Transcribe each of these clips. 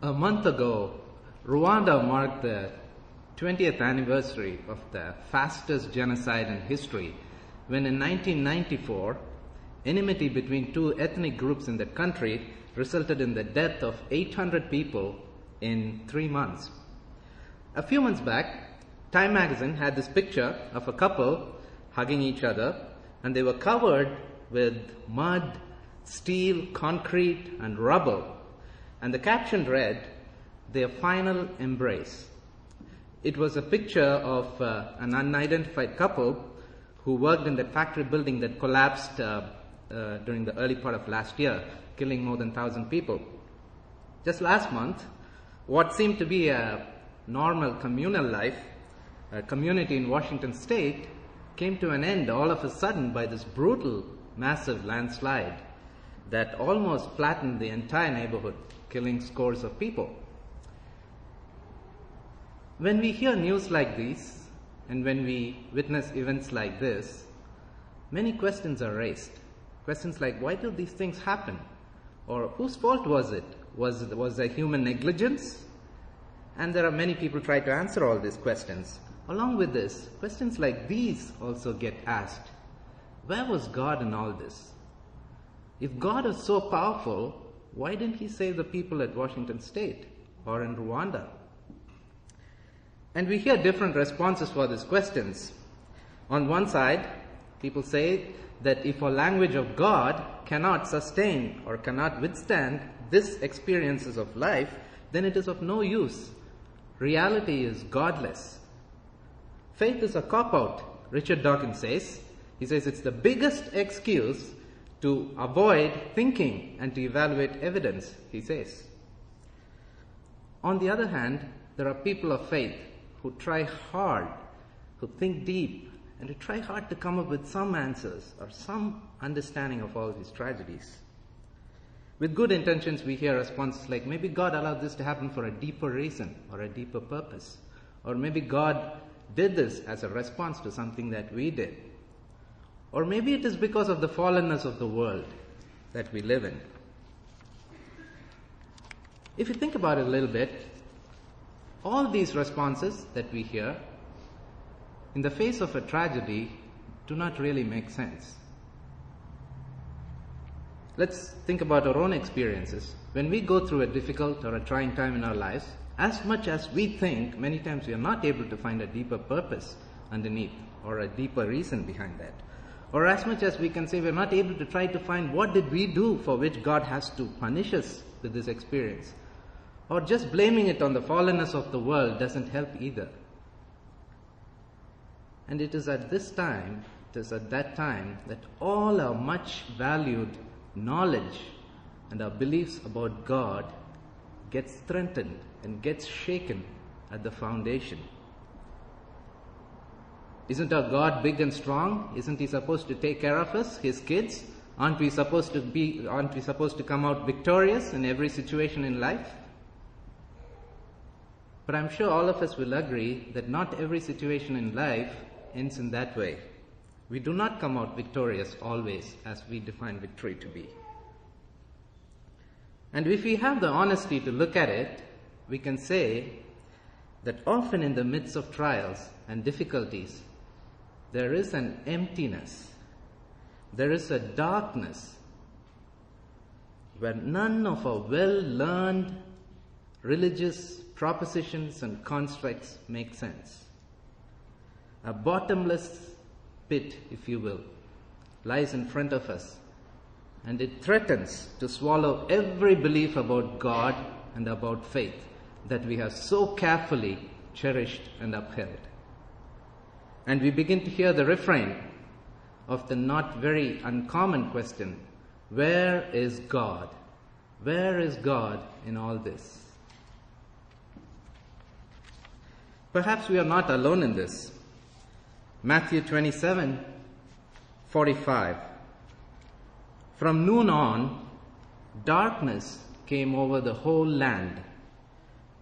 A month ago, Rwanda marked the 20th anniversary of the fastest genocide in history when in 1994, enmity between two ethnic groups in the country resulted in the death of 800 people in three months. A few months back, Time magazine had this picture of a couple hugging each other, and they were covered with mud, steel, concrete, and rubble. And the caption read, Their Final Embrace. It was a picture of uh, an unidentified couple who worked in that factory building that collapsed uh, uh, during the early part of last year, killing more than 1,000 people. Just last month, what seemed to be a normal communal life, a community in Washington state, came to an end all of a sudden by this brutal, massive landslide that almost flattened the entire neighborhood, killing scores of people. When we hear news like these, and when we witness events like this, many questions are raised. Questions like, why do these things happen? Or whose fault was it? Was, was there human negligence? And there are many people try to answer all these questions. Along with this, questions like these also get asked. Where was God in all this? If God is so powerful, why didn't he save the people at Washington State or in Rwanda? And we hear different responses for these questions. On one side, people say that if a language of God cannot sustain or cannot withstand these experiences of life, then it is of no use. Reality is godless. Faith is a cop out, Richard Dawkins says. He says it's the biggest excuse to avoid thinking and to evaluate evidence, he says. On the other hand, there are people of faith who try hard, who think deep, and who try hard to come up with some answers or some understanding of all these tragedies. With good intentions, we hear responses like maybe God allowed this to happen for a deeper reason or a deeper purpose. Or maybe God did this as a response to something that we did. Or maybe it is because of the fallenness of the world that we live in. If you think about it a little bit, all these responses that we hear in the face of a tragedy do not really make sense. Let's think about our own experiences. When we go through a difficult or a trying time in our lives, as much as we think, many times we are not able to find a deeper purpose underneath or a deeper reason behind that. Or as much as we can say we're not able to try to find what did we do for which God has to punish us with this experience. Or just blaming it on the fallenness of the world doesn't help either. And it is at this time, it is at that time that all our much valued knowledge and our beliefs about God gets strengthened and gets shaken at the foundation. Isn't our God big and strong? Isn't He supposed to take care of us, His kids? Aren't we supposed to be, aren't we supposed to come out victorious in every situation in life? But I'm sure all of us will agree that not every situation in life ends in that way. We do not come out victorious always as we define victory to be. And if we have the honesty to look at it, we can say that often in the midst of trials and difficulties, there is an emptiness, there is a darkness where none of our well learned religious propositions and constructs make sense. A bottomless pit, if you will, lies in front of us, and it threatens to swallow every belief about God and about faith that we have so carefully cherished and upheld. And we begin to hear the refrain of the not very uncommon question Where is God? Where is God in all this? Perhaps we are not alone in this. Matthew 27 45. From noon on, darkness came over the whole land.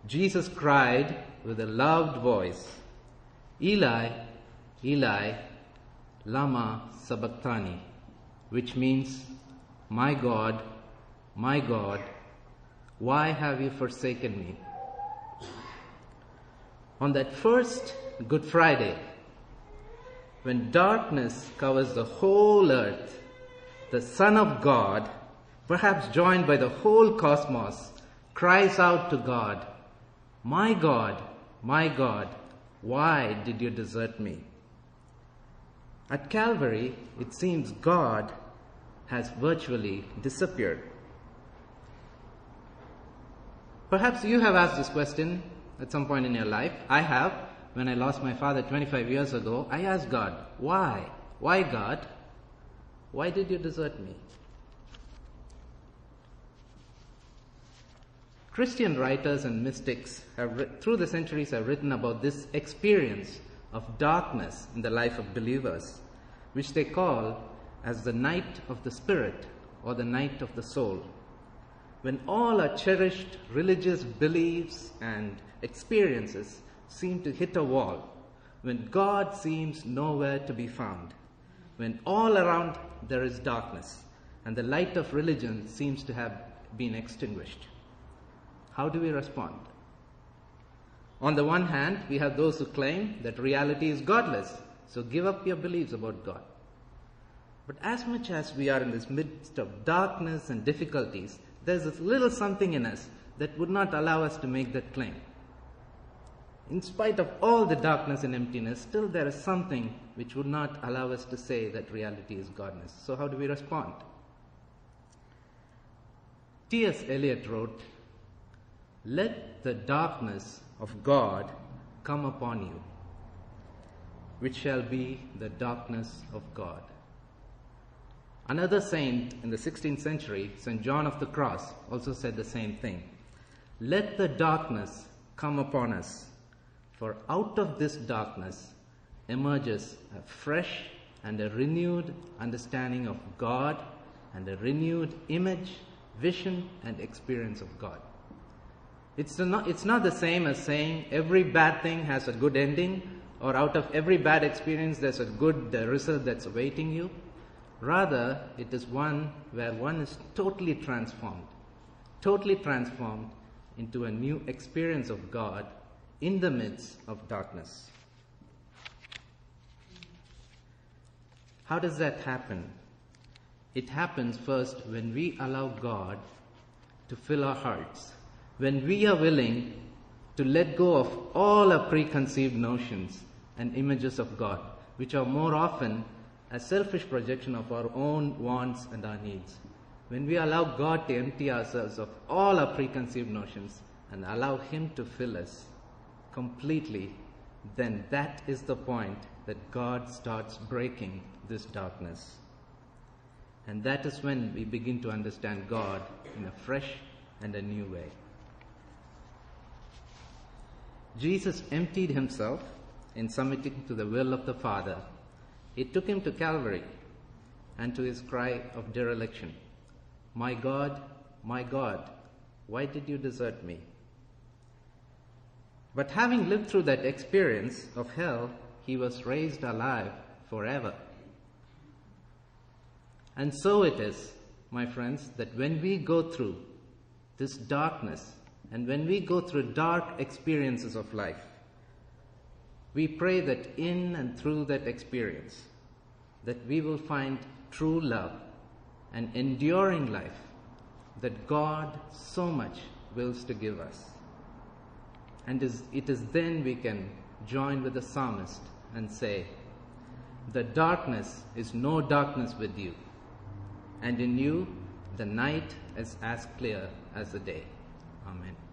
Jesus cried with a loud voice, Eli, Eli, Lama Sabachthani, which means, My God, my God, Why have you forsaken me? On that first Good Friday, when darkness covers the whole earth, the Son of God, perhaps joined by the whole cosmos, cries out to God, My God, my God, why did you desert me? At Calvary, it seems God has virtually disappeared. Perhaps you have asked this question at some point in your life. I have. When I lost my father 25 years ago, I asked God, why? Why, God? Why did you desert me? Christian writers and mystics have, through the centuries, have written about this experience of darkness in the life of believers, which they call as the night of the spirit or the night of the soul. When all our cherished religious beliefs and experiences seem to hit a wall, when God seems nowhere to be found, when all around there is darkness and the light of religion seems to have been extinguished. How do we respond? On the one hand, we have those who claim that reality is godless, so give up your beliefs about God. But as much as we are in this midst of darkness and difficulties, there's this little something in us that would not allow us to make that claim. In spite of all the darkness and emptiness, still there is something which would not allow us to say that reality is godness. So, how do we respond? T.S. Eliot wrote, let the darkness of God come upon you, which shall be the darkness of God. Another saint in the 16th century, St. John of the Cross, also said the same thing. Let the darkness come upon us, for out of this darkness emerges a fresh and a renewed understanding of God and a renewed image, vision, and experience of God. It's not, it's not the same as saying every bad thing has a good ending, or out of every bad experience, there's a good result that's awaiting you. Rather, it is one where one is totally transformed, totally transformed into a new experience of God in the midst of darkness. How does that happen? It happens first when we allow God to fill our hearts when we are willing to let go of all our preconceived notions and images of God, which are more often a selfish projection of our own wants and our needs. When we allow God to empty ourselves of all our preconceived notions and allow Him to fill us completely, then that is the point that God starts breaking this darkness. And that is when we begin to understand God in a fresh and a new way. Jesus emptied himself in submitting to the will of the Father. It took him to Calvary and to his cry of dereliction My God, my God, why did you desert me? But having lived through that experience of hell, he was raised alive forever. And so it is, my friends, that when we go through this darkness and when we go through dark experiences of life, we pray that in and through that experience, that we will find true love and enduring life that God so much wills to give us. And it is then we can join with the psalmist and say, The darkness is no darkness with you, and in you the night is as clear as the day. Amen.